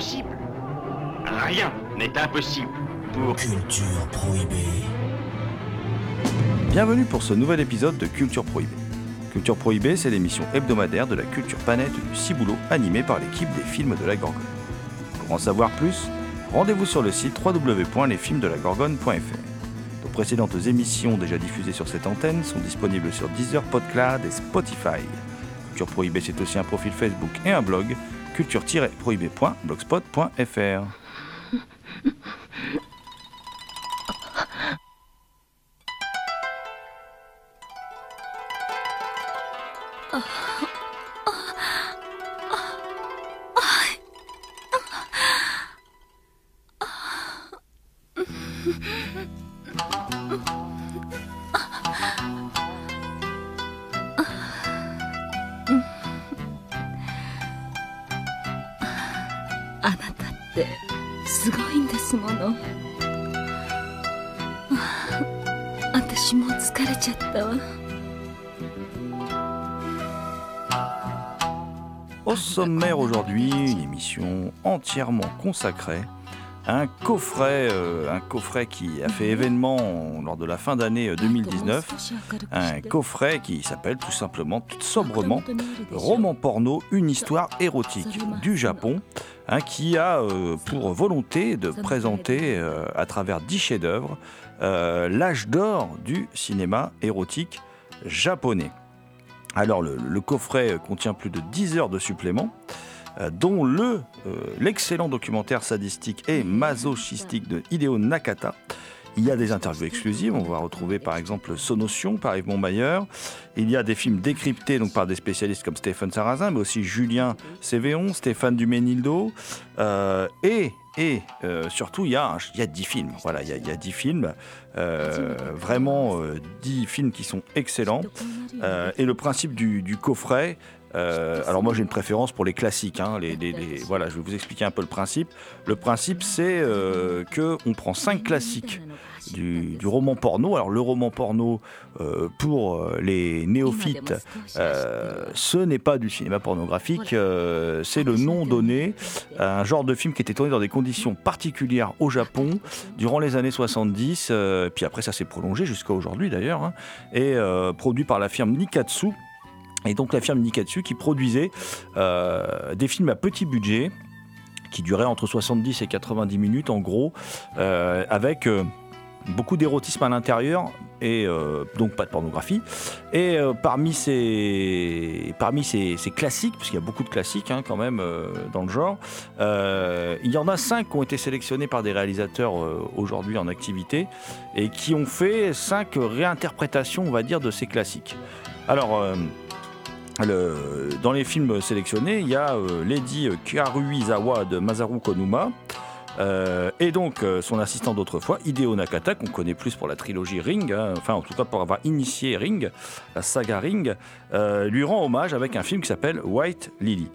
Impossible Rien n'est impossible pour... Culture prohibée. Bienvenue pour ce nouvel épisode de Culture Prohibée. Culture Prohibée, c'est l'émission hebdomadaire de la culture panette du Ciboulot animée par l'équipe des films de la Gorgone. Pour en savoir plus, rendez-vous sur le site www.lesfilmsdelagorgone.fr. Nos précédentes émissions déjà diffusées sur cette antenne sont disponibles sur Deezer, Podcloud et Spotify. Culture Prohibée, c'est aussi un profil Facebook et un blog culture-prohibée.blogspot.fr. Au sommaire aujourd'hui, une émission entièrement consacrée un coffret, euh, un coffret qui a fait événement lors de la fin d'année 2019, un coffret qui s'appelle tout simplement, tout sobrement, Roman porno, une histoire érotique du Japon, hein, qui a euh, pour volonté de présenter euh, à travers dix chefs-d'œuvre l'âge d'or du cinéma érotique japonais. Alors le, coffret contient plus de 10 heures de suppléments, euh, dont le euh, l'excellent documentaire sadistique et masochistique de Hideo Nakata. Il y a des interviews exclusives, on va retrouver par exemple Sonotion par Yves Montmayer. Il y a des films décryptés donc, par des spécialistes comme Stéphane Sarrazin, mais aussi Julien Cévéon, Stéphane Duménildo. Euh, et et surtout, il y, a, il y a 10 films. Voilà, il y a, il y a 10 films. vraiment 10 films qui sont excellents. Euh, et le principe du, coffret, euh, alors moi j'ai une préférence pour les classiques. Hein, voilà, je vais vous expliquer un peu le principe. Le principe c'est euh, que on prend cinq classiques du, roman porno. Alors le roman porno pour les néophytes, ce n'est pas du cinéma pornographique, c'est le nom donné à un genre de film qui était tourné dans des conditions particulières au Japon durant les années 70. puis après ça s'est prolongé jusqu'à aujourd'hui d'ailleurs, hein, et produit par la firme Nikatsu. Et donc la firme Nikatsu qui produisait euh, des films à petit budget, qui duraient entre 70 et 90 minutes en gros, euh, avec euh, beaucoup d'érotisme à l'intérieur et donc pas de pornographie. Et parmi ces, parmi ces, classiques, parce qu'il y a beaucoup de classiques hein, quand même dans le genre, il y en a cinq qui ont été sélectionnés par des réalisateurs aujourd'hui en activité et qui ont fait cinq réinterprétations, on va dire, de ces classiques. Alors, dans les films sélectionnés, il y a euh, Lady Karuizawa de Masaru Konuma. Euh, et donc euh, son assistant d'autrefois, Hideo Nakata, qu'on connaît plus pour la trilogie Ring, hein, enfin en tout cas pour avoir initié Ring, la saga Ring, lui rend hommage avec un film qui s'appelle White Lily.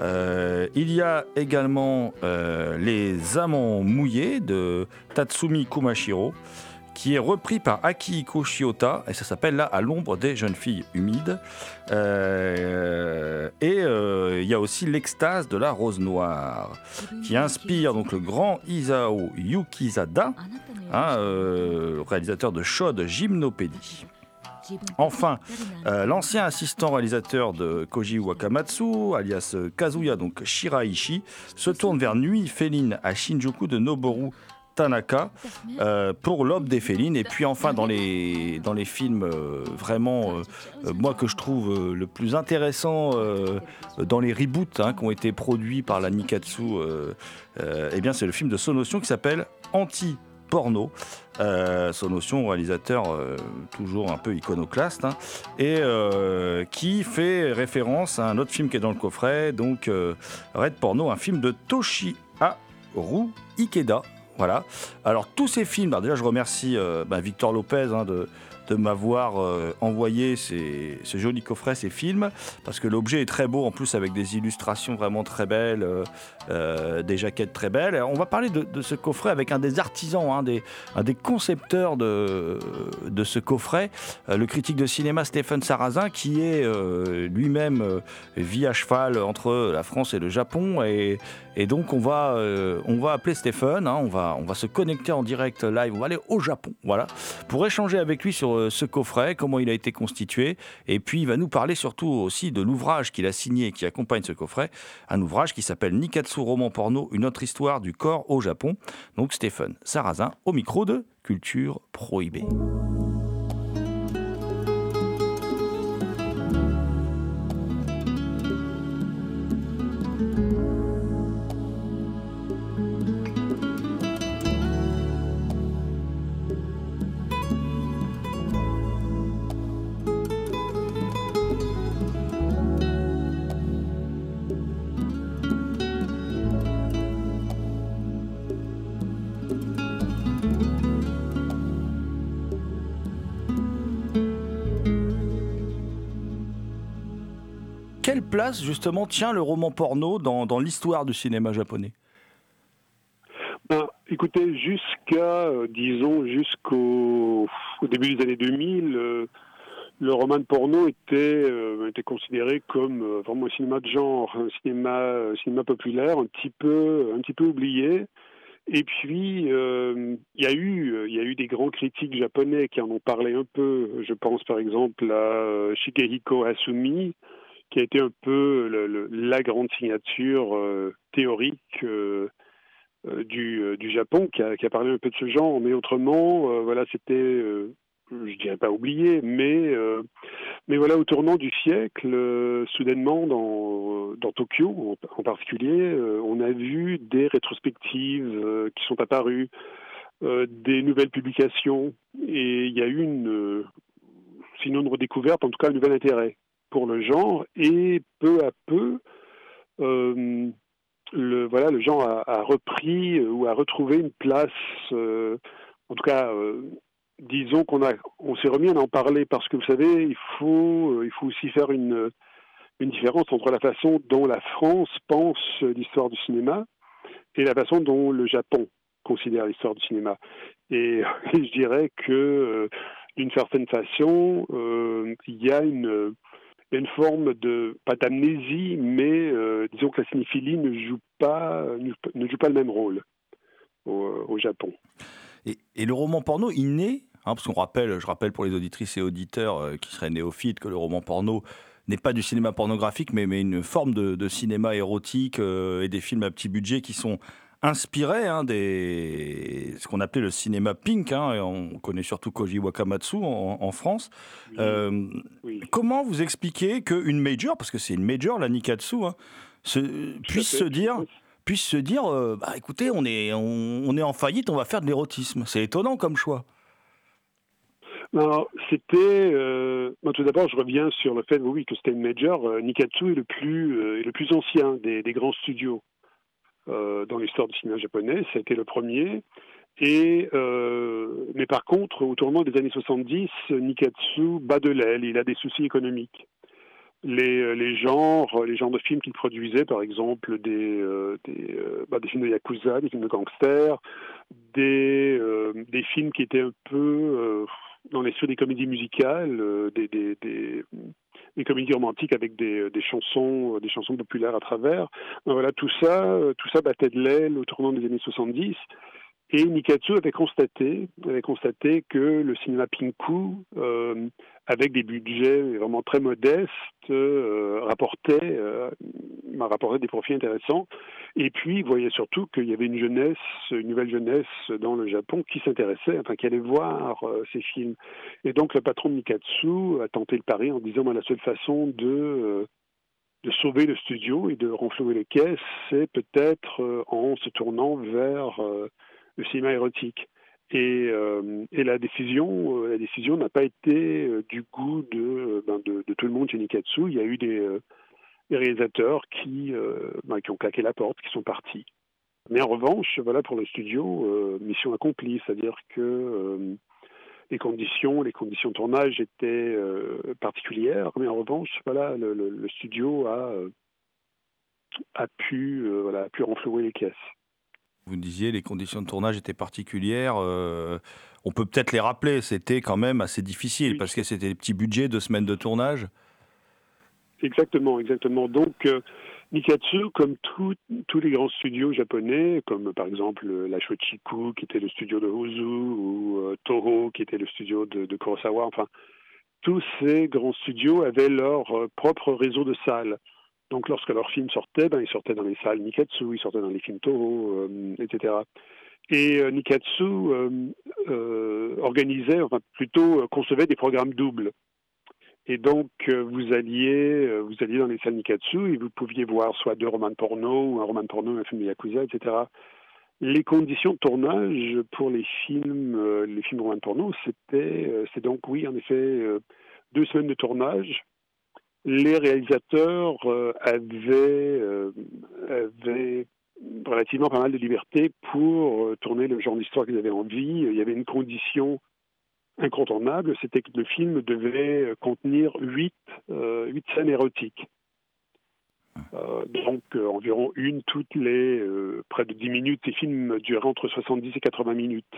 il y a également Les Amants mouillés de Tatsumi Kumashiro qui est repris par Akihiko Shiota, et ça s'appelle là À l'ombre des jeunes filles humides. Euh, et euh, il y a aussi L'extase de la rose noire, qui inspire donc le grand Isao Yukizada, hein, euh, réalisateur de Shod Gymnopédie. Enfin, l'ancien assistant réalisateur de Koji Wakamatsu, alias Kazuya, donc Shiraishi, se tourne vers Nuit féline à Shinjuku de Noboru Tanaka euh, pour L'Aube des Félines. Et puis enfin, dans les, dans les films euh, vraiment, euh, moi que je trouve le plus intéressant dans les reboots hein, qui ont été produits par la Nikatsu, eh bien c'est le film de Sonotion qui s'appelle Anti porno. son notion réalisateur toujours un peu iconoclaste hein, et qui fait référence à un autre film qui est dans le coffret, donc Red Porno, un film de Toshi Haru Ikeda. Voilà. Alors tous ces films, déjà je remercie bah, Victor Lopez hein, de, de m'avoir euh, envoyé ces, ce joli coffret, ces films, parce que l'objet est très beau, en plus avec des illustrations vraiment très belles, euh, euh, des jaquettes très belles. on va parler de, ce coffret avec un des artisans, un des, un des concepteurs de, de ce coffret, le critique de cinéma Stéphane Sarrazin, qui est lui-même vie à cheval entre la France et le Japon, et, et donc on va, on va appeler Stéphane, hein, on, va, on va se connecter en direct live, on va aller au Japon, voilà, pour échanger avec lui sur euh, ce coffret, comment il a été constitué, et puis il va nous parler surtout aussi de l'ouvrage qu'il a signé et qui accompagne ce coffret, un ouvrage qui s'appelle Nikatsu roman porno, une autre histoire du corps au Japon. Donc Stéphane Sarrazin au micro de Culture Prohibée. Quelle place justement tient le roman porno dans, l'histoire du cinéma japonais? Ben, Écoutez, jusqu'à, euh, disons, jusqu'au début des années 2000, euh, le roman porno était, euh, était considéré comme vraiment un cinéma de genre, un cinéma, cinéma populaire, un petit peu, un petit peu oublié. Et puis, il y a eu, il y a eu des grands critiques japonais qui en ont parlé un peu. Je pense par exemple à Shigehiko Asumi, qui a été un peu la grande signature euh, théorique euh, euh, du, Japon, qui a, parlé un peu de ce genre, mais autrement, voilà, c'était, je dirais pas oublié, mais, mais voilà, au tournant du siècle, soudainement, dans, dans Tokyo en, particulier, on a vu des rétrospectives qui sont apparues, des nouvelles publications, et il y a eu une, sinon une redécouverte, en tout cas un nouvel intérêt pour le genre et peu à peu euh, le voilà le genre a, repris euh, ou a retrouvé une place euh, en tout cas disons qu'on a on s'est remis à en parler parce que vous savez il faut il faut aussi faire une une différence entre la façon dont la France pense l'histoire du cinéma et la façon dont le Japon considère l'histoire du cinéma. Et, je dirais que d'une certaine façon, il y a une, une forme de, pas d'amnésie, mais euh, disons que la cinéphilie ne joue pas, ne, joue pas le même rôle au, Japon. Et, le roman porno, il naît, hein, parce qu'on rappelle, je rappelle pour les auditrices et auditeurs euh, qui seraient néophytes que le roman porno n'est pas du cinéma pornographique, mais, mais une forme de, cinéma érotique euh, et des films à petit budget qui sont inspiré hein, des ce qu'on appelait le cinéma pink. Hein, on connaît surtout Koji Wakamatsu en, France. Euh, comment vous expliquez qu'une major, parce que c'est une major, la Nikatsu, hein, puisse, se dire, puisse se dire, euh, bah, écoutez, on est, on, est en faillite, on va faire de l'érotisme. C'est étonnant comme choix. c'était. Euh, tout d'abord, je reviens sur le fait, oui, que c'était une major. Nikatsu est le plus, est le plus ancien des, des grands studios. Euh, dans l'histoire du cinéma japonais. Ça a été le premier. Et, euh, mais par contre, au tournant des années 70, Nikatsu bat de l'aile. Il a des soucis économiques. Les, euh, les, genres, les genres de films qu'il produisait, par exemple des, bah, films de yakuza, des films de gangsters, des, films qui étaient un peu dans les des comédies musicales, des comédies romantiques avec des, des, chansons, euh, des chansons populaires à travers. voilà, tout ça, euh, tout ça battait de l'aile au tournant des années 70. Et Nikatsu avait constaté, avait constaté que le cinéma Pinku, euh, avec des budgets vraiment très modestes, euh, rapportait, euh, rapportait des profits intéressants. Et puis, il voyait surtout qu'il y avait une jeunesse, une nouvelle jeunesse dans le Japon qui s'intéressait, enfin qui allait voir euh, ces films. Et donc, le patron de Nikatsu a tenté le pari en disant, la seule façon de euh, de sauver le studio et de renflouer les caisses, c'est peut-être en se tournant vers le cinéma érotique. Et, et, la décision, la décision n'a pas été du goût de, ben de, de, tout le monde chez Nikatsu. Il y a eu des, réalisateurs qui, ben, qui ont claqué la porte, qui sont partis. Mais en revanche, voilà pour le studio, mission accomplie, c'est-à-dire que les conditions, les conditions de tournage étaient euh, particulières, mais en revanche, voilà, le, studio a, euh, pu, euh, voilà, a pu renflouer les caisses. Vous disiez les conditions de tournage étaient particulières. on peut peut-être les rappeler. C'était quand même assez difficile parce que c'était des petits budgets de semaines de tournage. Exactement, exactement. Donc Nikatsu, comme tous les grands studios japonais, comme par exemple la Shochiku, qui était le studio de Ozu, ou euh, Toho, qui était le studio de, Kurosawa, enfin, tous ces grands studios avaient leur euh, propre réseau de salles. Donc lorsque leurs films sortaient, ben, ils sortaient dans les salles Nikatsu, ils sortaient dans les films Toho, euh, etc. Et Nikatsu organisait, enfin plutôt concevait des programmes doubles. Et donc, euh, vous alliez, euh, vous alliez dans les salles Nikatsu et vous pouviez voir soit deux romans de porno un roman de porno, un film de Yakuza, etc. Les conditions de tournage pour les films, euh, les films romans de porno, c'était, c'est donc, oui, en effet, deux semaines de tournage. Les réalisateurs avaient, avaient relativement pas mal de liberté pour tourner le genre d'histoire qu'ils avaient envie. Il y avait une condition incontournable, c'était que le film devait contenir huit, euh, huit scènes érotiques. Euh, donc euh, environ une toutes les près de 10 minutes. Ces films duraient entre 70 et 80 minutes.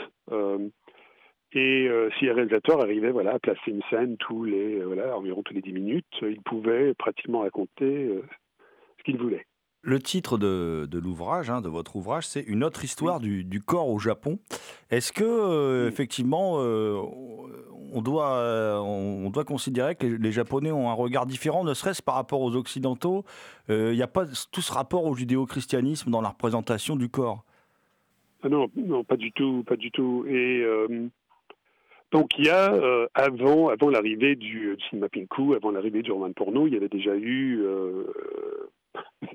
Et si le réalisateur arrivait voilà, à placer une scène tous les, voilà, environ tous les 10 minutes, il pouvait pratiquement raconter ce qu'il voulait. Le titre de, l'ouvrage, hein, de votre ouvrage, c'est Une autre histoire du, corps au Japon. Est-ce que, euh, effectivement, euh, on, doit, euh, on doit considérer que les, Japonais ont un regard différent, ne serait-ce par rapport aux Occidentaux Il n'y a pas tout ce rapport au judéo-christianisme dans la représentation du corps? Ah non, non, pas du tout, pas du tout. Et donc il y a, avant, avant l'arrivée du, du, cinéma avant l'arrivée du roman porno, il y avait déjà eu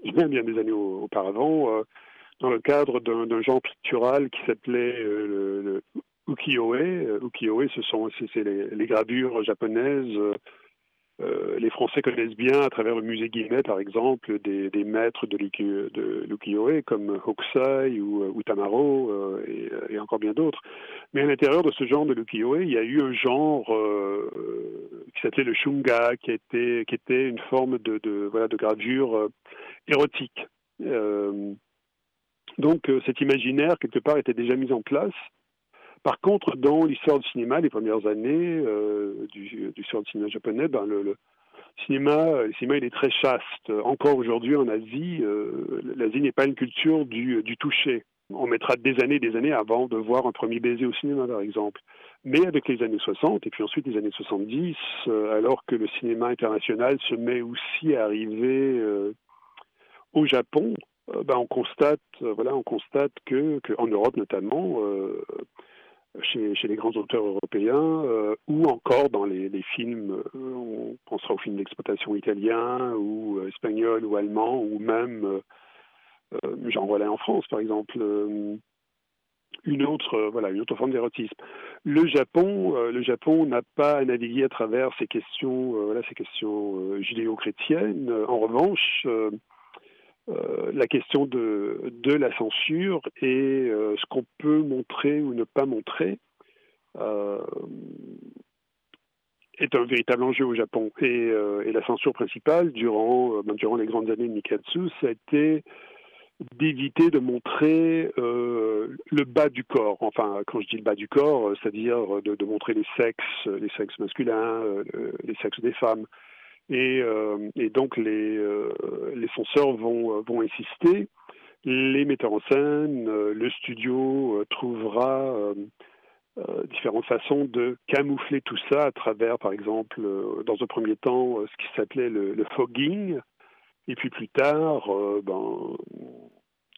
bien, bien des années auparavant, euh, dans le cadre d'un genre pictural qui s'appelait euh, le, ukiyo-e. Euh, ukiyo-e, ce sont c'est les, gravures japonaises. Les Français connaissent bien, à travers le musée Guimet, par exemple, des, maîtres de l'ukiyo-e comme Hokusai ou, Tamaro et, encore bien d'autres. Mais à l'intérieur de ce genre de l'ukiyo-e, il y a eu un genre qui s'appelait le shunga, qui était, une forme de, gravure érotique. Euh, donc euh, cet imaginaire, quelque part, était déjà mis en place. Par contre, dans l'histoire du cinéma, les premières années euh, du, du cinéma japonais, ben, le, cinéma, le cinéma, il est très chaste. Encore aujourd'hui en Asie, l'Asie n'est pas une culture du, toucher. On mettra des années et des années avant de voir un premier baiser au cinéma, par exemple. Mais avec les années 60 et puis ensuite les années 70, alors que le cinéma international se met aussi à arriver au Japon, euh, ben, on constate, euh, voilà, on constate que, en Europe notamment, euh, chez, les grands auteurs européens, ou encore dans les, films, on pensera aux films d'exploitation italiens ou espagnols ou allemands, ou même Jean Rollin en France, par exemple une autre, voilà, une autre forme d'érotisme. Le Japon, le Japon n'a pas à naviguer à travers ces questions, voilà, ces questions judéo-chrétiennes. En revanche, euh, la question de, la censure et euh, ce qu'on peut montrer ou ne pas montrer euh, est un véritable enjeu au Japon. Et, la censure principale, durant, ben, durant les grandes années de Nikatsu, ça a été d'éviter de montrer le bas du corps. Enfin, quand je dis le bas du corps, c'est-à-dire de, montrer les sexes, les sexes masculins, les sexes des femmes. Et, euh, et donc les, euh, les censeurs vont, vont insister. Les metteurs en scène, euh, le studio trouvera différentes façons de camoufler tout ça à travers, par exemple, dans un premier temps, ce qui s'appelait le, le, fogging, et puis plus tard, ben,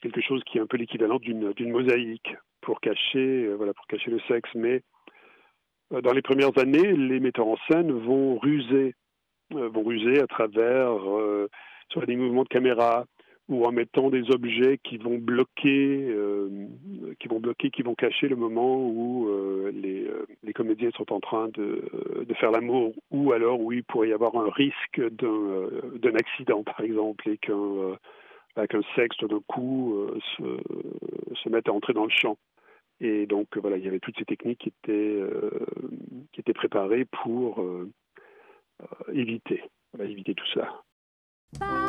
quelque chose qui est un peu l'équivalent d'une mosaïque pour cacher, voilà, pour cacher le sexe. Mais dans les premières années, les metteurs en scène vont ruser euh, vont ruser à travers euh, soit des mouvements de caméra, ou en mettant des objets qui vont bloquer, euh, qui vont bloquer, qui vont cacher le moment où les, les, comédiens sont en train de, faire l'amour, ou alors où il pourrait y avoir un risque d'un accident, par exemple, et qu'un qu'un sexe d'un coup se, se à entrer dans le champ. Et donc voilà, il y avait toutes ces techniques qui étaient, qui étaient préparées pour éviter, éviter tout ça.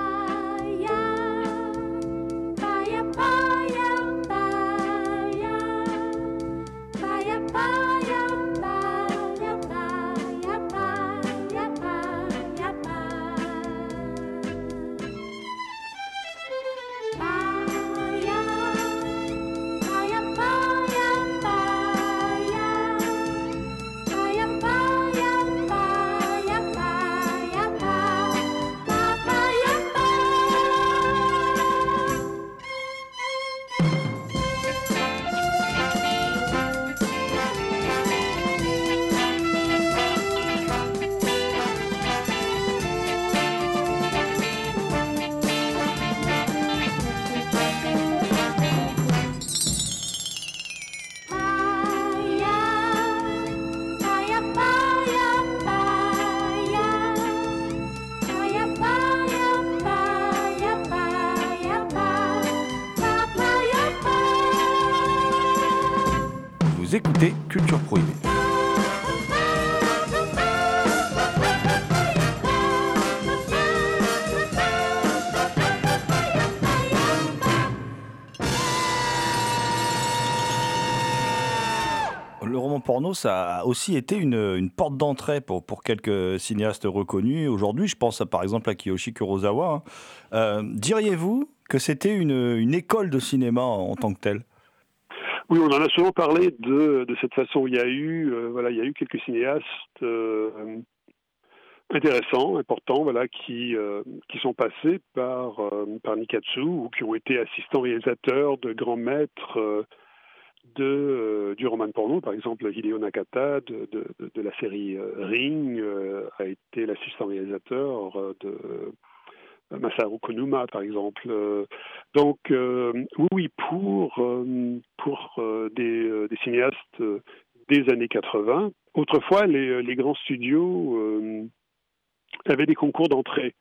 Ça a aussi été une, porte d'entrée pour, pour quelques cinéastes reconnus. Aujourd'hui, je pense à, par exemple à Kiyoshi Kurosawa. Hein. Euh, diriez-vous que c'était une, école de cinéma en tant que telle? Oui, on en a souvent parlé de, de cette façon. Il y a eu, euh, voilà, il y a eu quelques cinéastes euh, intéressants, importants, voilà, qui qui sont passés par par Nikatsu ou qui ont été assistants réalisateurs de grands maîtres de du roman porno. Par exemple, Hideo Nakata de, la série Ring a été l'assistant réalisateur de Masaru Konuma, par exemple. Euh, donc, euh, oui, pour, euh, pour des, des, cinéastes des années 80, autrefois, les, les grands studios avaient des concours d'entrée.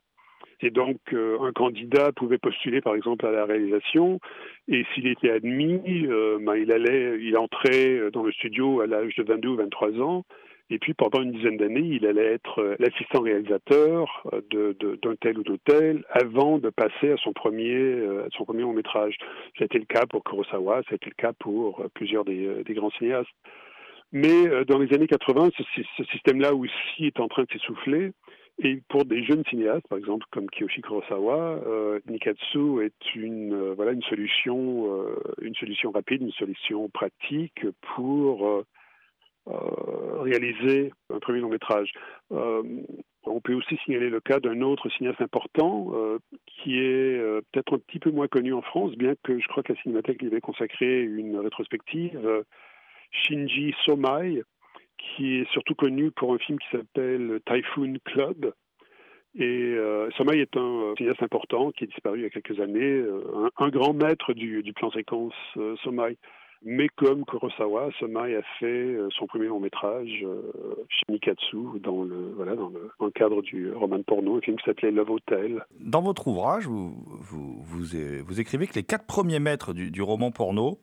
Et donc, un candidat pouvait postuler, par exemple, à la réalisation, et s'il était admis, ben, il allait, il entrait dans le studio à l'âge de 22 ou 23 ans, et puis pendant une dizaine d'années, il allait être euh, l'assistant réalisateur euh, d'un tel ou d'un avant de passer à son premier, euh, son premier long métrage. C'était le cas pour Kurosawa, c'était le cas pour plusieurs des, grands cinéastes. Mais dans les années 80, ce, ce système-là aussi est en train de s'essouffler. Et pour des jeunes cinéastes, par exemple comme Kiyoshi Kurosawa, euh, Nikatsu est une voilà une solution une solution rapide, une solution pratique pour euh, réaliser un premier long métrage. Euh, on peut aussi signaler le cas d'un autre cinéaste important euh, qui est peut-être un petit peu moins connu en France, bien que je crois que la Cinémathèque lui avait consacré une rétrospective. Shinji Somai, qui est surtout connu pour un film qui s'appelle Typhoon Club. Et euh, est un cinéaste important qui est disparu il y a quelques années, un, grand maître du, plan séquence Somai. Mais comme Kurosawa, Somai a fait euh, son premier long métrage euh, chez Nikatsu dans le, voilà, dans le, cadre du roman porno, un film qui s'appelait Love Hotel. Dans votre ouvrage, vous, écrivez que les quatre premiers maîtres du, du roman porno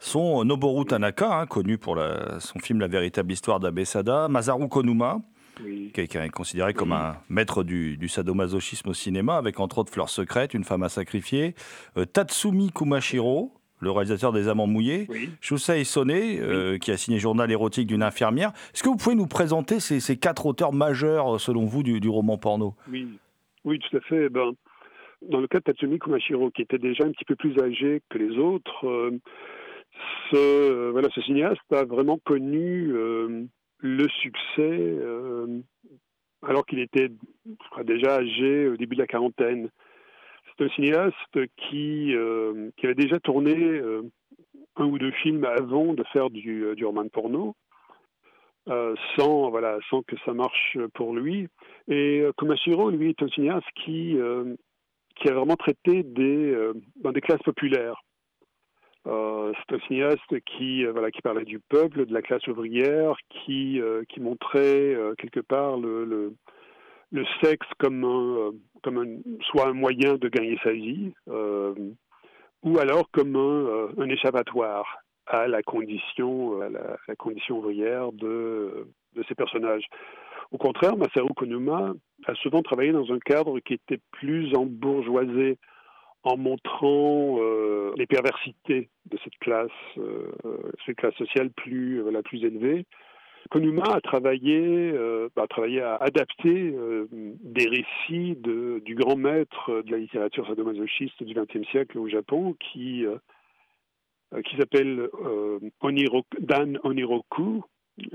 sont Noboru Tanaka, hein, connu pour la, son film La véritable histoire d'Abesada, Masaru Konuma, qui, est considéré comme un maître du, du, sadomasochisme au cinéma, avec entre autres Fleurs secrètes, Une femme à sacrifier, euh, Tatsumi Kumashiro, le réalisateur des Amants mouillés, oui. Shusei Sone, euh, qui a signé Journal érotique d'une infirmière. Est-ce que vous pouvez nous présenter ces, quatre auteurs majeurs, euh, selon vous, du, roman porno? Oui. oui, tout à fait. Ben, dans le cas de Tatsumi Kumashiro, qui était déjà un petit peu plus âgé que les autres, euh, ce, voilà, ce cinéaste a vraiment connu le succès alors qu'il était déjà âgé au début de la quarantaine un cinéaste qui, euh, avait déjà tourné euh, un ou deux films avant de faire du, euh, roman porno. sans voilà sans que ça marche pour lui et Komashiro lui est un cinéaste qui a vraiment traité des, ben, des classes populaires. C'est un cinéaste qui, voilà, qui parlait du peuple, de la classe ouvrière, qui, qui montrait quelque part le, le, sexe comme, un, comme un, soit un moyen de gagner sa vie, ou alors comme un, un échappatoire à la condition, la, condition ouvrière de, de ces personnages. Au contraire, Masaru Konuma a souvent travaillé dans un cadre qui était plus embourgeoisé, en montrant euh, les perversités de cette classe, euh, cette classe sociale plus, euh, la plus élevée. Konuma a travaillé, travaillé à adapter des récits du grand maître de la littérature sadomasochiste du XXe siècle au Japon, qui s'appelle Dan Oniroku,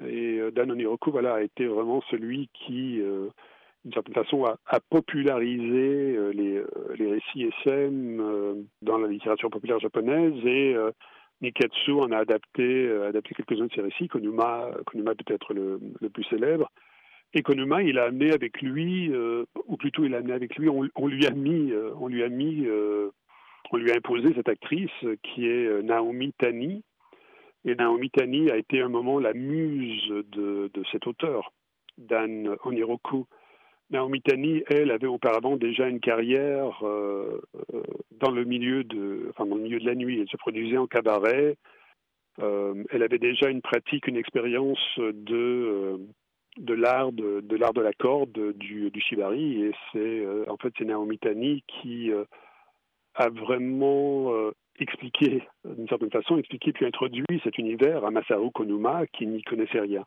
et euh, Dan Oniroku a été vraiment celui qui, euh, d'une certaine façon, a, popularisé euh, les, les, récits SM dans la littérature populaire japonaise et Niketsu en a adapté, adapté quelques-uns de ses récits. Konuma, Konuma peut-être le, le, plus célèbre. Et Konuma, il a amené avec lui, ou plutôt il a amené avec lui, on, on lui a mis, on lui a mis, on lui a imposé cette actrice qui est Naomi Tani, et Naomi Tani a été un moment la muse de, cet auteur, Dan Oniroku. Naomi Tani, elle, avait auparavant déjà une carrière euh, euh, dans le milieu de, enfin, dans le milieu de la nuit. Elle se produisait en cabaret. Euh, elle avait déjà une pratique, une expérience de de l'art de, l'art de la corde du, du shibari et c'est en fait c'est Naomi Tani qui a vraiment expliqué, d'une certaine façon, expliqué puis introduit cet univers à Masaru Konuma qui n'y connaissait rien.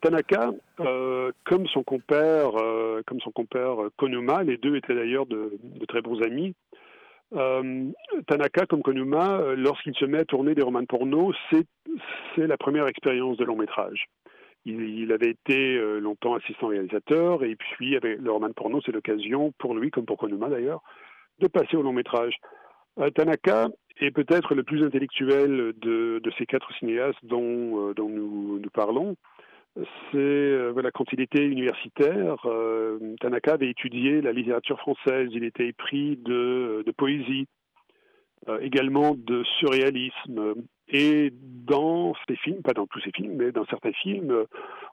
Tanaka, euh, comme son compère, euh, compère Konuma, les deux étaient d'ailleurs de, très bons amis. Euh, Tanaka, comme Konuma, lorsqu'il se met à tourner des romans de porno, c'est la première expérience de long métrage. Il, avait été longtemps assistant réalisateur et puis avec le roman de porno, c'est l'occasion pour lui, comme pour Konuma d'ailleurs, de passer au long métrage. Euh, Tanaka est peut-être le plus intellectuel de, ces quatre cinéastes dont, euh, nous, parlons. C'est euh, il était universitaire, Tanaka avait étudié la littérature française. Il était épris de, poésie, également de surréalisme. Et dans ses films, pas dans tous ses films, mais dans certains films,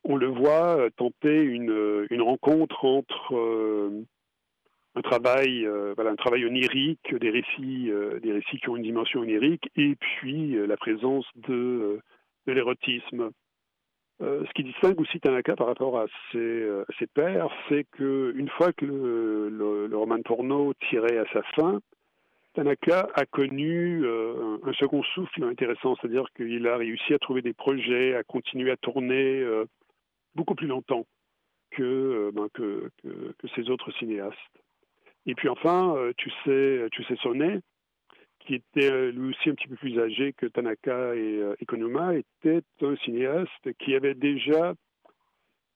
on le voit tenter une, rencontre entre un travail, euh, voilà, un travail onirique, des récits, euh, des récits qui ont une dimension onirique, et puis euh, la présence de l'érotisme. Ce qui distingue aussi Tanaka par rapport à ses, ses pairs, c'est qu'une fois que le, roman porno tirait à sa fin, Tanaka a connu un second souffle intéressant, c'est-à-dire qu'il a réussi à trouver des projets, à continuer à tourner beaucoup plus longtemps que, ben, que, que, que, ses autres cinéastes. Et puis enfin, euh, tu sais, tu sais Sonnet, qui était euh, lui aussi un petit peu plus âgé que Tanaka et, euh, Konuma, était un cinéaste qui avait déjà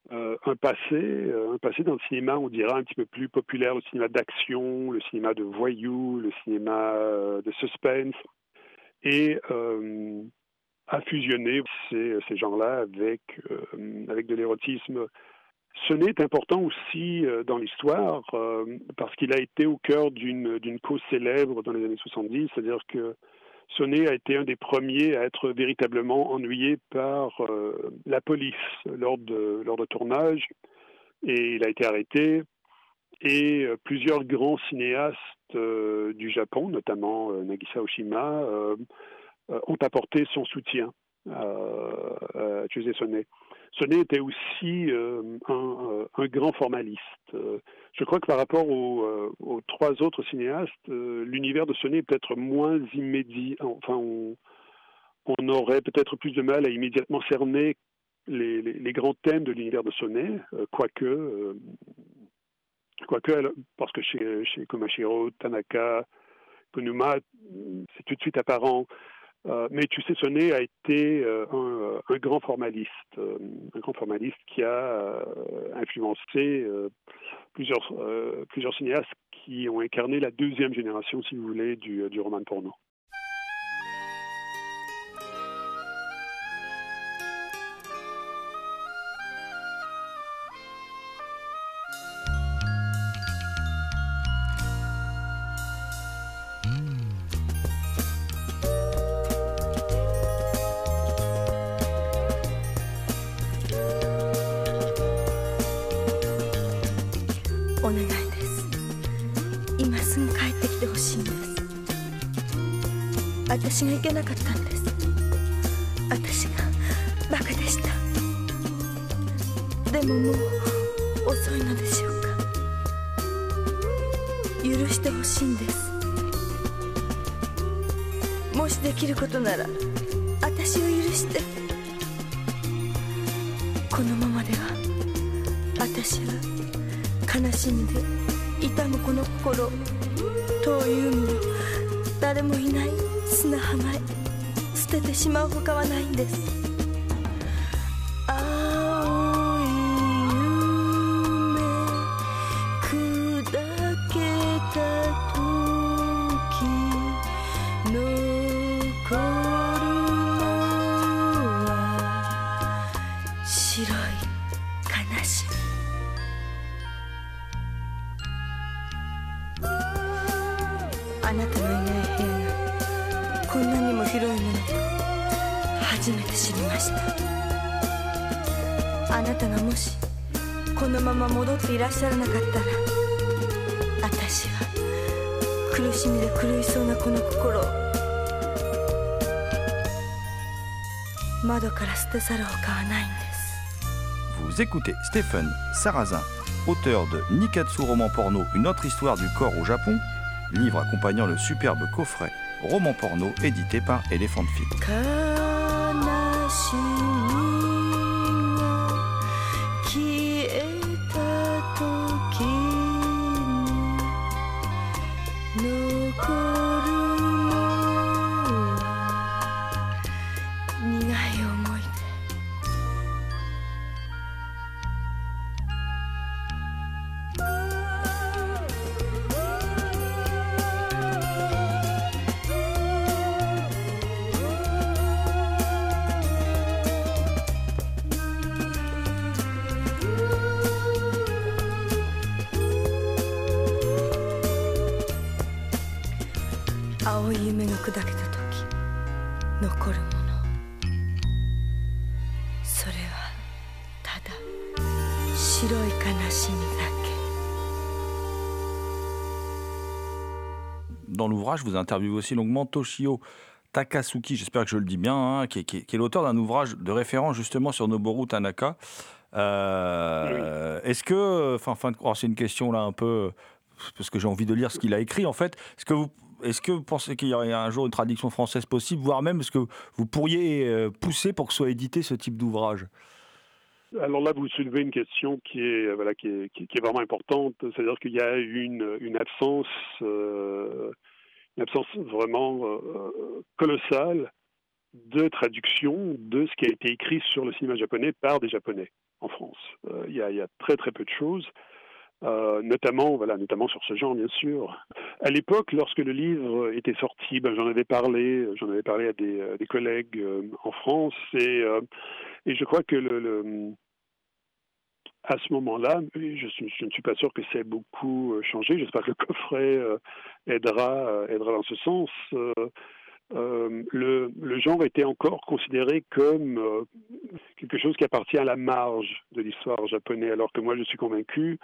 un passé, un passé dans le cinéma, on dira un petit peu plus populaire, le cinéma d'action, le cinéma de voyous, le cinéma de suspense, et a fusionné ces, ces gens-là avec, avec de l'érotisme ce n'est important aussi euh, dans l'histoire euh, parce qu'il a été au cœur d'une cause célèbre dans les années 70, c'est-à-dire que Sonnet a été un des premiers à être véritablement ennuyé par euh, la police lors de, lors de tournage et il a été arrêté et plusieurs grands cinéastes du Japon, notamment Nagisa Oshima, ont apporté son soutien à, à Sonnet. Sonnet était aussi euh, un, un, grand formaliste. Euh, je crois que par rapport aux, trois autres cinéastes, euh, l'univers de Sonnet est peut-être moins immédiat. Enfin, on, aurait peut-être plus de mal à immédiatement cerner les, grands thèmes de l'univers de Sonnet, quoique, quoique, parce que chez, chez Tanaka, Konuma, c'est tout de suite apparent. Euh, mais tu sais, Sonnet a été euh, un, un, grand formaliste, euh, un grand formaliste qui a influencé plusieurs, plusieurs cinéastes qui ont incarné la deuxième génération, si vous voulez, du, du roman porno. してほしいんです。もしできることなら私を許して。このままでは私は悲しみで痛むこの心を遠い海の誰もいない砂浜へ捨ててしまうほかはないんです。Vous écoutez Stephen Sarrazin, auteur de Nikatsu roman porno Une autre histoire du corps au Japon, livre accompagnant le superbe coffret roman porno édité par Elephant. 悲 Dans l'ouvrage, vous interviewez aussi longuement Toshio Takasuki, j'espère que je le dis bien, hein, qui est, qui est- qui est l'auteur d'un ouvrage de référence justement sur Noboru Tanaka. Euh, Est-ce que, enfin, fin c'est une question là un peu, parce que j'ai envie de lire ce qu'il a écrit en fait. Est-ce que vous, est-ce que vous pensez qu'il y aurait un jour une traduction française possible, voire même est-ce que vous pourriez euh, pousser pour que soit édité ce type d'ouvrage? Alors là, vous soulevez une question qui est, euh, voilà, qui est, qui- qui est vraiment importante. C'est-à-dire qu'il y a une, une absence, euh, une absence vraiment euh, colossale de traduction de ce qui a été écrit sur le cinéma japonais par des Japonais en France. Euh, il, y a, très très peu de choses. euh, notamment, voilà, notamment sur ce genre, bien sûr. À l'époque, lorsque le livre était sorti, ben, j'en avais parlé, j'en avais parlé à des, collègues euh, en France, et, euh, je crois que le- à ce moment-là, je, ne suis pas sûr que c'est beaucoup euh, changé. J'espère que le coffret euh, aidera, euh, aidera dans ce sens. Le, genre était encore considéré comme quelque chose qui appartient à la marge de l'histoire japonaise, alors que moi je suis convaincu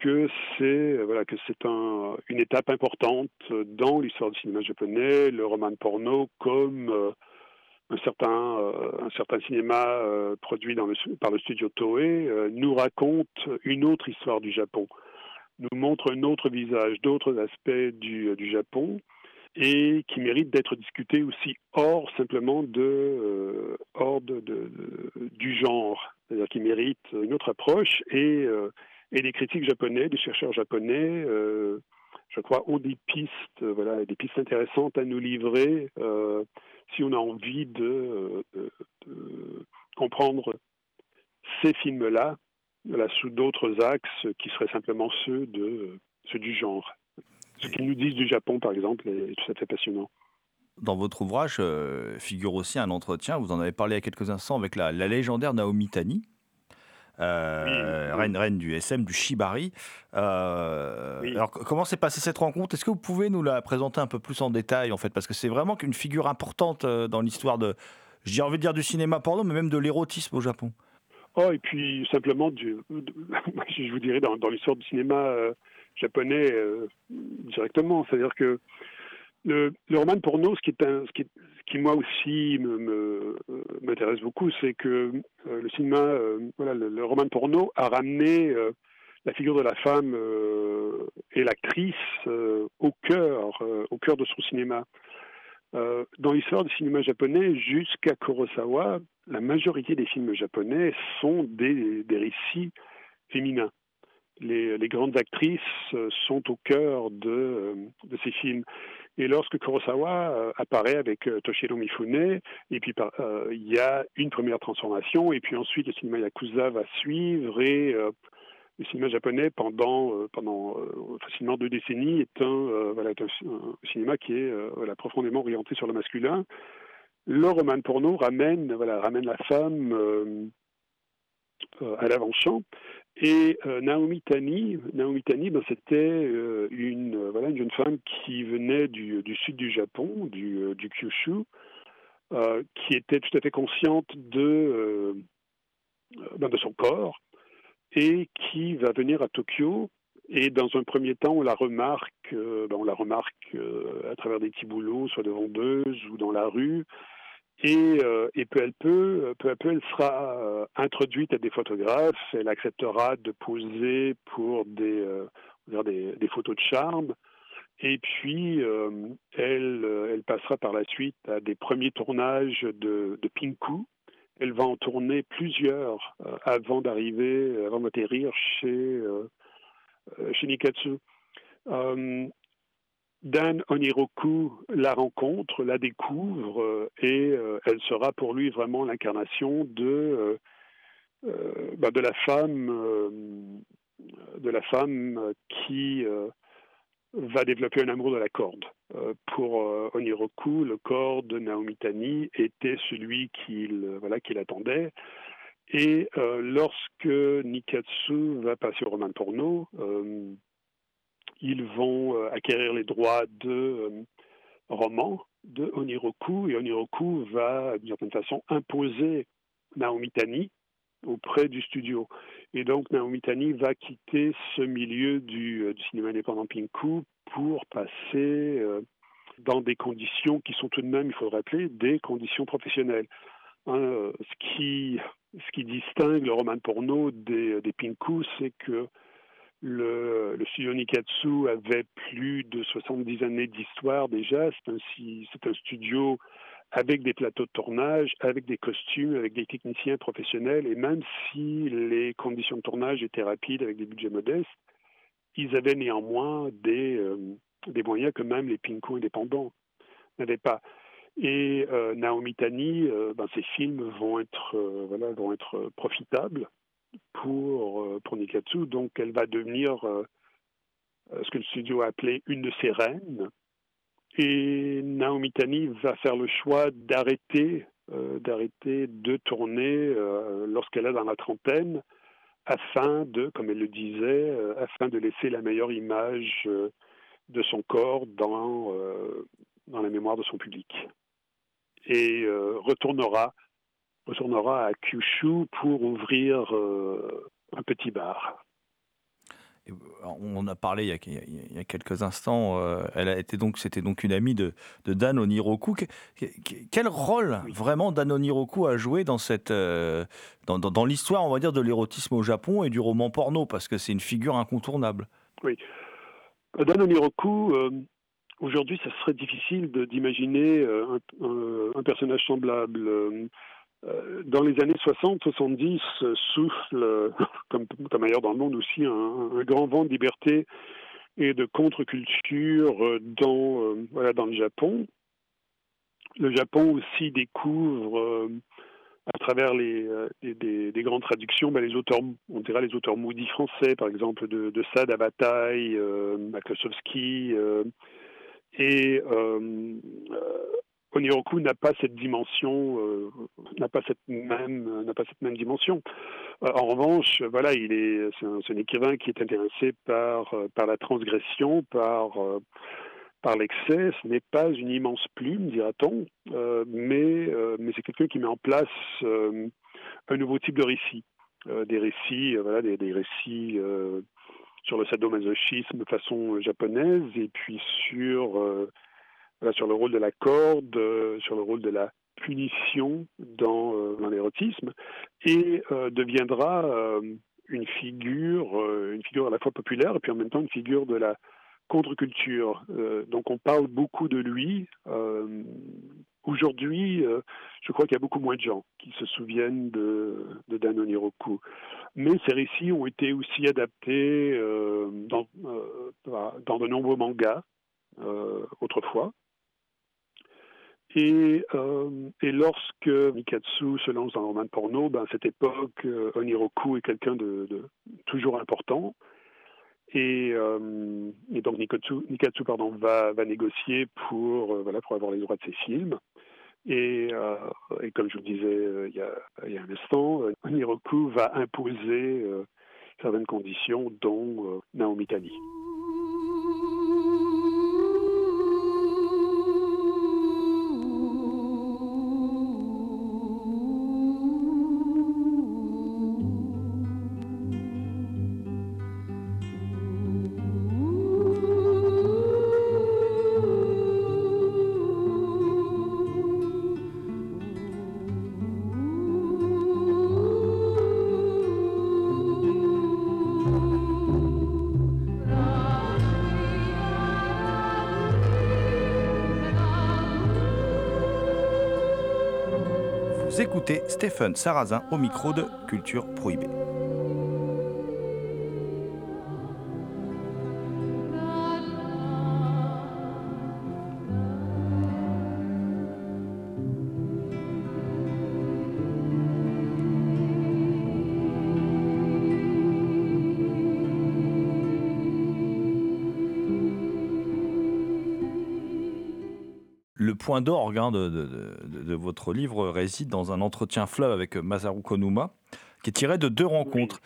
que c'est voilà que c'est un, une étape importante dans l'histoire du cinéma japonais, le roman porno comme un certain euh, un certain cinéma euh, produit par le studio Toei euh, nous raconte une autre histoire du Japon, nous montre un autre visage, d'autres aspects du, du Japon et qui mérite d'être discuté aussi hors simplement de hors de, de- du genre, c'est-à-dire qui mérite une autre approche et et les critiques japonais, des chercheurs japonais, je crois, ont des pistes, voilà, des pistes intéressantes à nous livrer si on a envie de, de- de comprendre ces films-là, sous d'autres axes qui seraient simplement ceux de ceux du genre. Ce qu'ils nous disent du Japon, par exemple, est tout à fait passionnant. Dans votre ouvrage euh, figure aussi un entretien, vous en avez parlé il y a quelques instants, avec la, la légendaire Naomi Tani, euh, Oui, oui. reine, reine du SM, du Shibari. Euh, Oui. Alors, comment s'est passée cette rencontre? Est-ce que vous pouvez nous la présenter un peu plus en détail, en fait? Parce que c'est vraiment une figure importante euh, dans l'histoire de, j'ai envie de dire du cinéma porno, mais même de l'érotisme au Japon. Oh, et puis simplement, du, je vous dirais, dans, dans l'histoire du cinéma japonais directement. C'est-à-dire que le, roman porno, ce qui, est un, ce qui, moi aussi m'intéresse beaucoup, c'est que le cinéma, voilà, le, roman porno a ramené la figure de la femme euh, et l'actrice euh, au cœur, euh, au cœur de son cinéma. dans l'histoire du cinéma japonais, jusqu'à Kurosawa, la majorité des films japonais sont des, récits féminins. Les, grandes actrices sont au cœur de ces films. Et lorsque Kurosawa apparaît avec Toshiro Mifune, et puis il y a une première transformation, et puis ensuite le cinéma yakuza va suivre, et le cinéma japonais pendant, euh, pendant euh, facilement deux décennies est un, euh, cinéma qui est profondément orienté sur le masculin. Le roman porno ramène, voilà, ramène la femme à l'avant-champ. Et Naomi Tani, Naomi ben, c'était une, voilà, une jeune femme qui venait du, sud du Japon, du, du Kyushu, qui était tout à fait consciente de, ben, de son corps, et qui va venir à Tokyo. Et dans un premier temps, on la remarque, euh, ben, on la remarque euh, à travers des petits boulots, soit de vendeuse ou dans la rue. Et, euh, et peu, à peu, peu à peu, elle sera introduite à des photographes. Elle acceptera de poser pour des, photos de charme. Et puis, elle, passera par la suite à des premiers tournages de, de Pinku, elle va en tourner plusieurs euh, avant d'arriver, euh, avant d'atterrir chez, euh, chez Nikatsu. Dan Oniroku la rencontre, la découvre et elle sera pour lui vraiment l'incarnation de bah, de la femme de la femme qui va développer un amour de la corde. Euh, pour euh, Oniroku, le corps de Naomi Tani était celui qu'il voilà, qu'il attendait. Et euh, lorsque Nikatsu va passer au roman porno, ils vont acquérir les droits de roman de Oniroku et Oniroku va d'une certaine façon imposer Naomi Tani auprès du studio. Et donc Naomi Tani va quitter ce milieu du, euh, cinéma indépendant Pinku pour passer euh, dans des conditions qui sont tout de même, il faut le rappeler, des conditions professionnelles. Hein, euh, ce, qui, ce qui distingue le roman porno des, des Pinku, c'est que le, le, studio Nikatsu avait plus de 70 années d'histoire déjà. C'est un, studio avec des plateaux de tournage, avec des costumes, avec des techniciens professionnels, et même si les conditions de tournage étaient rapides avec des budgets modestes, ils avaient néanmoins des, euh, moyens que même les Pinko indépendants n'avaient pas. Et euh, Naomi Tani, euh, ben, ses films vont être, voilà, vont être profitables pour, pour Nikatsu, donc elle va devenir ce que le studio a appelé une de ses reines, et Naomi Tani va faire le choix d'arrêter euh, d'arrêter de tourner euh, lorsqu'elle est dans la trentaine, afin de, comme elle le disait, euh, afin de laisser la meilleure image de son corps dans, dans la mémoire de son public. Et retournera, retournera à Kyushu pour ouvrir un petit bar. On a parlé il y a, quelques instants. Euh, elle a été donc, c'était donc une amie de, Dan Oniroku. Quel rôle vraiment Dan Oniroku a joué dans cette, euh, dans, l'histoire, on va dire, de l'érotisme au Japon et du roman porno, parce que c'est une figure incontournable. Oui, Dan Oniroku. Euh, aujourd'hui, ça serait difficile d'imaginer un, personnage semblable. Euh, dans les années 60-70 euh, souffle, euh, comme, ailleurs dans le monde aussi, un, grand vent de liberté et de contre-culture dans, voilà, dans le Japon. Le Japon aussi découvre, à travers les, des, des, grandes traductions, ben, les auteurs, on dirait les auteurs maudits français, par exemple de, de Sade à Bataille, Maklosowski, et Oniroku n'a pas cette dimension, euh, n'a pas cette même, n'a pas cette même dimension. Euh, en revanche, voilà, il est, c'est un, écrivain qui est intéressé par euh, par la transgression, par par l'excès. Ce n'est pas une immense plume, dira-t-on, mais mais c'est quelqu'un qui met en place un nouveau type de récit. des récits, voilà, des, des récits sur le sadomasochisme façon japonaise, et puis sur sur le rôle de la corde, sur le rôle de la punition dans, dans l'érotisme, et deviendra une figure, une figure à la fois populaire et puis en même temps une figure de la contre-culture. Euh, donc on parle beaucoup de lui. Euh, aujourd'hui, euh, je crois qu'il y a beaucoup moins de gens qui se souviennent de, de. Mais ces récits ont été aussi adaptés dans de nombreux mangas autrefois. Et, et, lorsque Mikatsu se lance dans le roman porno, ben à cette époque, Oniroku est quelqu'un de, toujours important. Euh, et, donc Nikatsu, Nikatsu pardon, va, négocier pour, euh, voilà, pour avoir les droits de ses films. Et, euh, comme je vous disais il y, a, y a, un instant, Oniroku va imposer certaines conditions, dont Naomi Tani. Écoutez Stéphane Sarrazin au micro de Culture Prohibée. Point d'orgue hein, de, votre livre réside dans un entretien fleuve avec Masaru Konuma, qui est tiré de deux rencontres.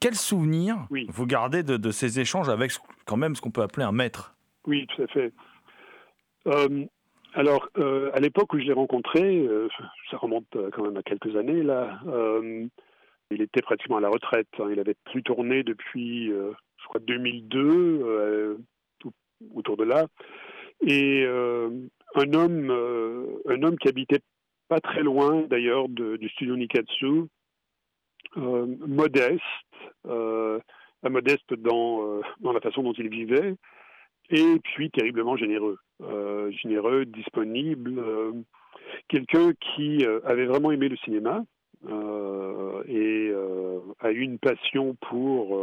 quel souvenir vous gardez de, ces échanges avec quand même ce qu'on peut appeler un maître? Oui, tout à fait. Euh, alors, euh, à l'époque où je l'ai rencontré, euh, ça remonte quand même à quelques années, là, il était pratiquement à la retraite. Hein. il avait plus tourné depuis, je crois, 2002, autour de là. Et un homme, euh, un homme qui habitait pas très loin d'ailleurs du studio Nikatsu, euh, modeste, euh, modeste dans, dans la façon dont il vivait, et puis terriblement généreux, généreux, disponible, quelqu'un qui avait vraiment aimé le cinéma et a eu une passion pour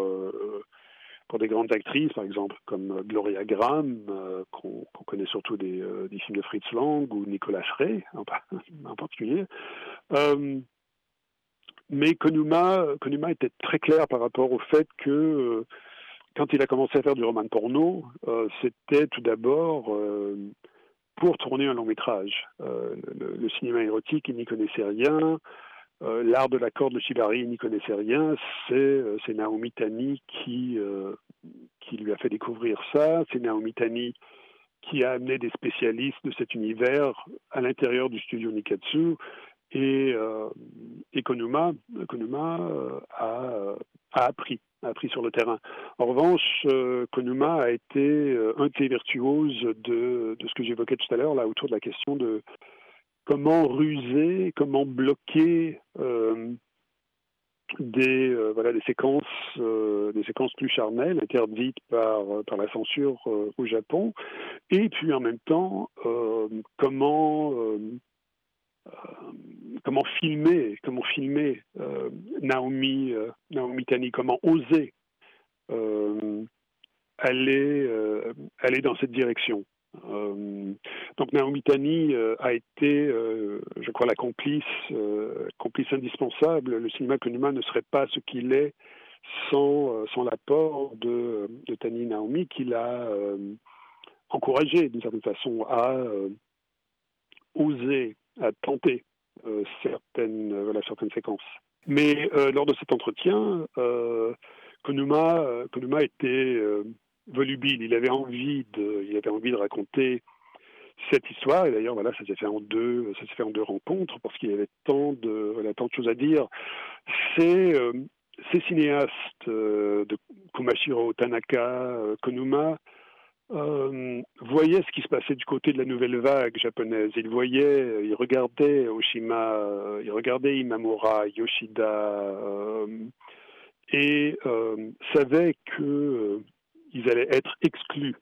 pour des grandes actrices, par exemple, comme euh, Gloria Graham, euh, qu'on connaît surtout euh, des, films de Fritz Lang, ou Nicolas Frey, en, particulier. mais Konuma, Konuma était très clair par rapport au fait que quand il a commencé à faire du roman porno, c'était tout d'abord pour tourner un long métrage. Le, le, cinéma érotique, il n'y connaissait rien. Euh, l'art de la corde de Shibari n'y connaissait rien, c'est euh, Naomi Tani qui, euh, qui lui a fait découvrir ça, c'est Naomi Tani qui a amené des spécialistes de cet univers à l'intérieur du studio Nikatsu, et, et Konuma, a, appris, appris sur le terrain. En revanche, Konuma a été un des virtuoses de, de ce que j'évoquais tout à l'heure, là, autour de la question de comment ruser, comment bloquer euh, des euh, euh, des séquences plus charnelles interdites par par la censure au Japon. Et puis en même temps comment comment filmer comment filmer Naomi Naomi Tani comment oser aller aller dans cette direction euh, donc Naomi Tani euh, a été, euh, je crois, la complice, indispensable. Le cinéma Konuma ne serait pas ce qu'il est sans, sans l'apport de, de, Tani Naomi, qui l'a encouragé d'une certaine façon à oser, à tenter certaines, certaines séquences. Mais lors de cet entretien, Konuma, Konuma était volubile. Il avait envie de, il avait envie de raconter cette histoire. Et d'ailleurs, voilà, ça s'est fait en deux, ça s'est fait en deux rencontres parce qu'il y avait tant de, voilà, tant choses à dire. euh, ces cinéastes euh, de Kumashiro, Tanaka, Konuma voyaient ce qui se passait du côté de la nouvelle vague japonaise. Ils voyaient, ils regardaient Oshima, ils regardaient Imamura, Yoshida, et savaient qu'ils allaient être exclus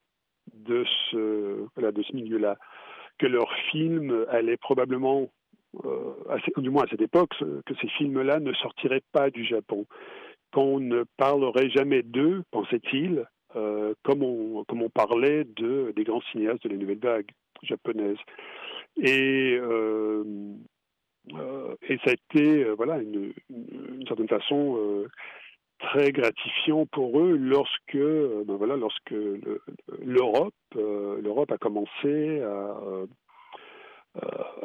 de ce, de ce milieu-là, que leur film allait probablement euh, du moins à cette époque, que ces films-là ne sortiraient pas du Japon, qu'on ne parlerait jamais d'eux, pensait-il, euh, comme, on, comme on parlait de, des grands cinéastes de la nouvelle vague japonaise. Et, euh, et ça a été, voilà, une, certaine façon très gratifiant pour eux lorsque, ben voilà, lorsque l'Europe, l'Europe a commencé à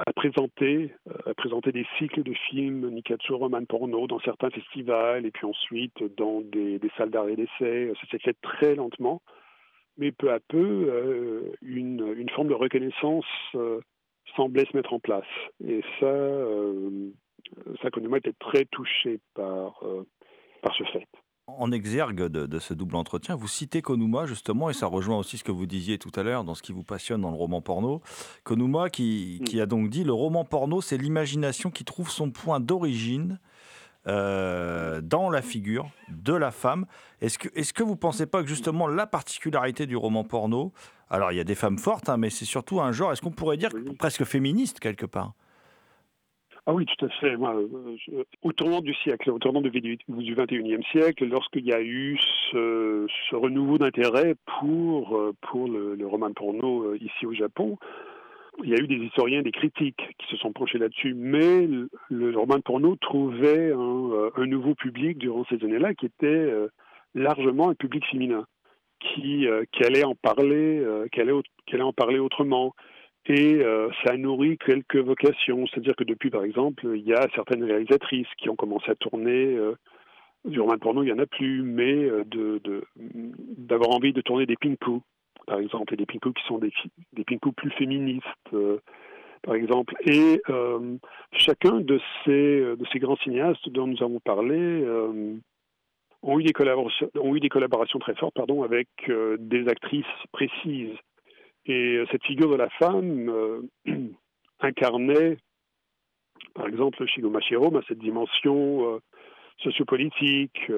à présenter, euh, à présenter des cycles de films Nikatsu Roman Porno dans certains festivals et puis ensuite dans des, salles d'arrêt d'essai. Ça s'est fait très lentement, mais peu à peu, euh, une, une, forme de reconnaissance euh, semblait se mettre en place. Et ça, euh, Sakonuma était très touché par, par ce fait en exergue de, ce double entretien, vous citez Konuma justement, et ça rejoint aussi ce que vous disiez tout à l'heure dans ce qui vous passionne dans le roman porno. Konuma qui, mm. a donc dit le roman porno, c'est l'imagination qui trouve son point d'origine euh, dans la figure de la femme. Est-ce que, est que vous ne pensez pas que justement la particularité du roman porno, alors il y a des femmes fortes, hein, mais c'est surtout un genre, est-ce qu'on pourrait dire presque féministe quelque part? Ah oui, tout à fait. Euh, au tournant du siècle, au tournant du, du 21e siècle, lorsqu'il y a eu ce, renouveau d'intérêt pour, euh, pour le, roman porno euh, ici au Japon, il y a eu des historiens, des critiques qui se sont penchés là-dessus, mais le, roman porno trouvait un, nouveau public durant ces années-là qui était largement un public féminin, qui, qui allait en parler, qui allait, qui allait en parler autrement, et euh, ça nourrit quelques vocations. C'est-à-dire que depuis, par exemple, il y a certaines réalisatrices qui ont commencé à tourner. Euh, du roman porno, il n'y en a plus, mais euh, de, d'avoir envie de tourner des pinku, par exemple, et des pinku qui sont des, des pinku plus féministes, par exemple. Et chacun de ces, de ces grands cinéastes dont nous avons parlé ont, eu des collaborations, ont eu des collaborations très fortes pardon, avec des actrices précises. Et euh, cette figure de la femme euh, incarnait, par exemple, chez Gomashiro, cette dimension euh, sociopolitique.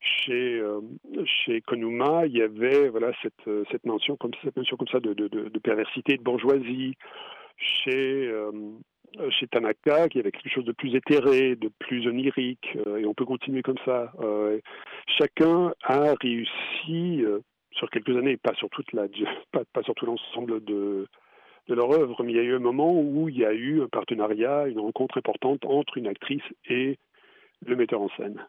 chez, chez Konuma, il y avait voilà, cette, cette, mention, comme, cette mention comme ça de, de, de, perversité, de bourgeoisie. Chez, chez Tanaka, qui avait quelque chose de plus éthéré, de plus onirique, et on peut continuer comme ça. chacun a réussi sur quelques années, pas sur toute la, pas, sur tout l'ensemble de, de leur œuvre, mais il y a eu un moment où il y a eu un partenariat, une rencontre importante entre une actrice et le metteur en scène.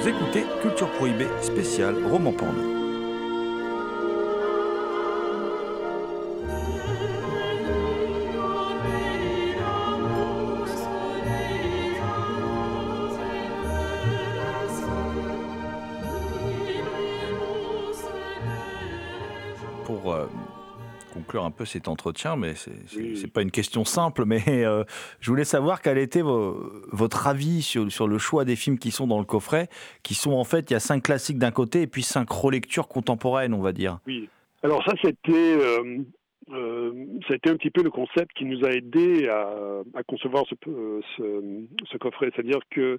Vous écoutez Culture Prohibée spécial roman porno. Un peu cet entretien, mais c'est n'est pas une question simple. Mais euh, je voulais savoir quel était votre avis sur, sur, le choix des films qui sont dans le coffret, qui sont en fait, il y a cinq classiques d'un côté et puis cinq relectures contemporaines, on va dire. Oui. Alors ça, c'était euh, euh, ça a été un petit peu le concept qui nous a aidé à, à concevoir ce, ce, ce coffret. C'est-à-dire que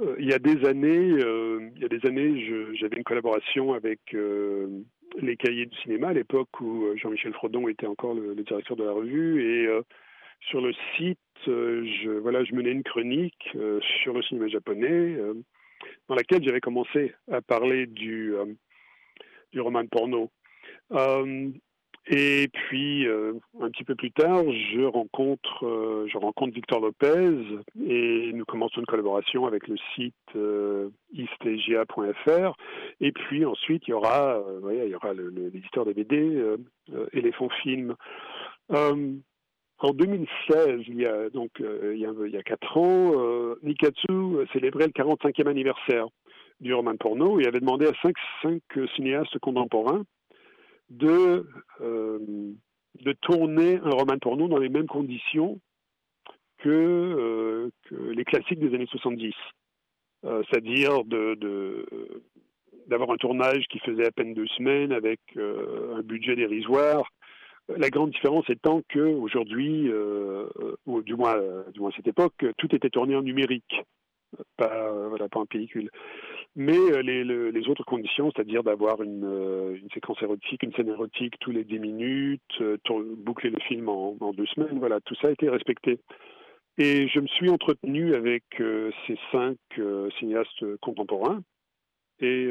euh, il y a des années, euh, il y a des années, j'avais une collaboration avec euh, les Cahiers du cinéma à l'époque où euh, Jean-Michel Frodon était encore le, directeur de la revue et euh, sur le site, euh, je voilà, je menais une chronique sur le cinéma japonais dans laquelle j'avais commencé à parler du du roman porno. Et puis, euh, un petit peu plus tard, je rencontre, euh, je rencontre Victor Lopez et nous commençons une collaboration avec le site euh. Et puis ensuite, il y aura, euh, ouais, il y aura l'éditeur des BD, euh, euh, Éléphant Film. Euh, en 2016, il y a donc il, quatre ans, Nikatsu célébrait le 45e anniversaire du roman porno et avait demandé à cinq, cinq cinéastes contemporains de, de tourner un roman porno dans les mêmes conditions que, euh, que les classiques des années 70. Euh, C'est-à-dire d'avoir un tournage qui faisait à peine deux semaines avec euh, un budget dérisoire. La grande différence étant qu'aujourd'hui, euh, ou du moins, euh, à cette époque, tout était tourné en numérique, pas, euh, voilà, pas en pellicule. Mais euh, les, le- les autres conditions, c'est-à-dire d'avoir une, euh, une séquence érotique, une scène érotique tous les 10 minutes, euh, boucler le film en, deux semaines, voilà, tout ça a été respecté. Et je me suis entretenu avec ces cinq cinéastes contemporains et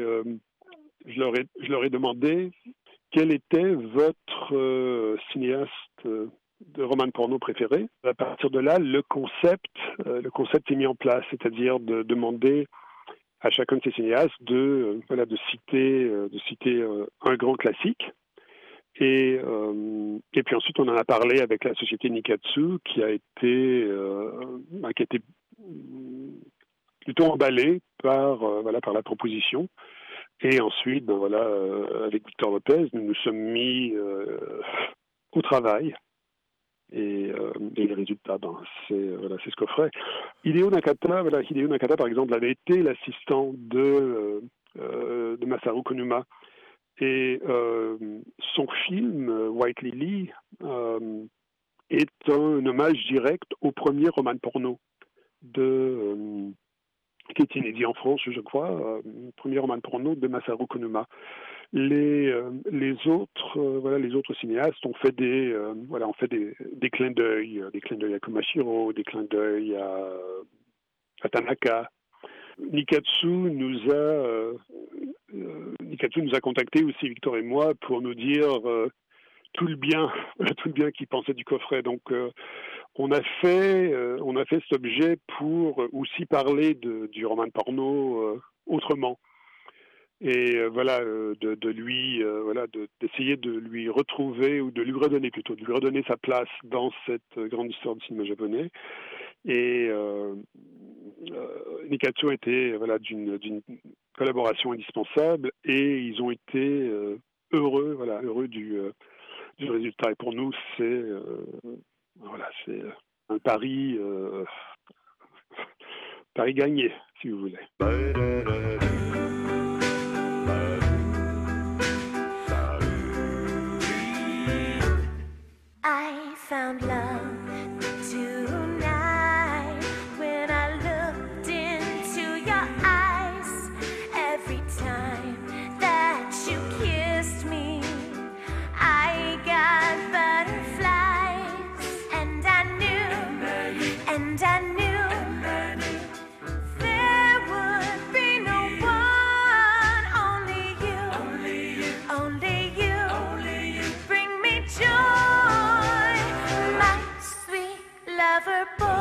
je, leur ai, je leur ai demandé quel était votre cinéaste de roman porno préféré. À partir de là, le concept, le concept est mis en place, c'est-à-dire de demander à chacun de ces cinéastes de, euh, voilà, de citer, euh, de citer euh, un grand classique. Et, et puis ensuite, on en a parlé avec la société Nikatsu, qui a été, bah, a été plutôt emballée par, voilà, par la proposition. Et ensuite, ben voilà, avec Victor Lopez, nous nous sommes mis au travail. Et, euh, et les résultats, ben, c'est euh, voilà, ce qu'on ferait. Hideo Nakata, voilà, Hideo Nakata, par exemple, avait été l'assistant de, euh, euh, de Masaru Konuma. Et son film, White Lily, est un hommage direct au premier roman porno de, qui est inédit en France, je crois, euh, premier roman porno de Masaru Konuma. Les, euh, les autres, euh, voilà, les autres cinéastes ont fait des, euh, voilà, ont fait des, des clins d'œil, des clins d'œil à Komashiro, des clins d'œil à, à Tanaka. Nikatsu nous a, Nikatsu nous a contacté aussi Victor et moi pour nous dire tout le bien, tout le bien qu'il pensait du coffret. Donc on a fait, euh, on a fait cet objet pour aussi parler de, du roman porno euh, autrement. Et euh, voilà, de, de lui, voilà, de- d'essayer de, lui retrouver ou de lui redonner plutôt, de lui redonner sa place dans cette grande histoire du cinéma japonais. Et Nikatsu était voilà d'une collaboration indispensable et ils ont été heureux, voilà, heureux du, du résultat. Et pour nous, c'est voilà, c'est euh, un pari, euh, pari gagné, si vous voulez.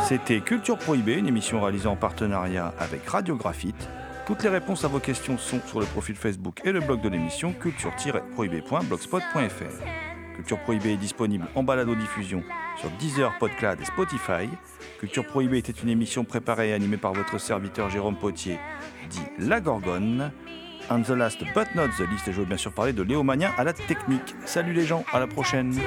C'était Culture Prohibée, une émission réalisée en partenariat avec Radio Graphite. Toutes les réponses à vos questions sont sur le profil Facebook et le blog de l'émission culture-prohibée.blogspot.fr. Culture Prohibée est disponible en balado-diffusion sur Deezer, Podcloud et Spotify. Culture Prohibée était une émission préparée et animée par votre serviteur Jérôme Potier, dit La Gorgone. And the last but not the least, je veux bien sûr parler de Léo à la technique. Salut les gens, à la prochaine.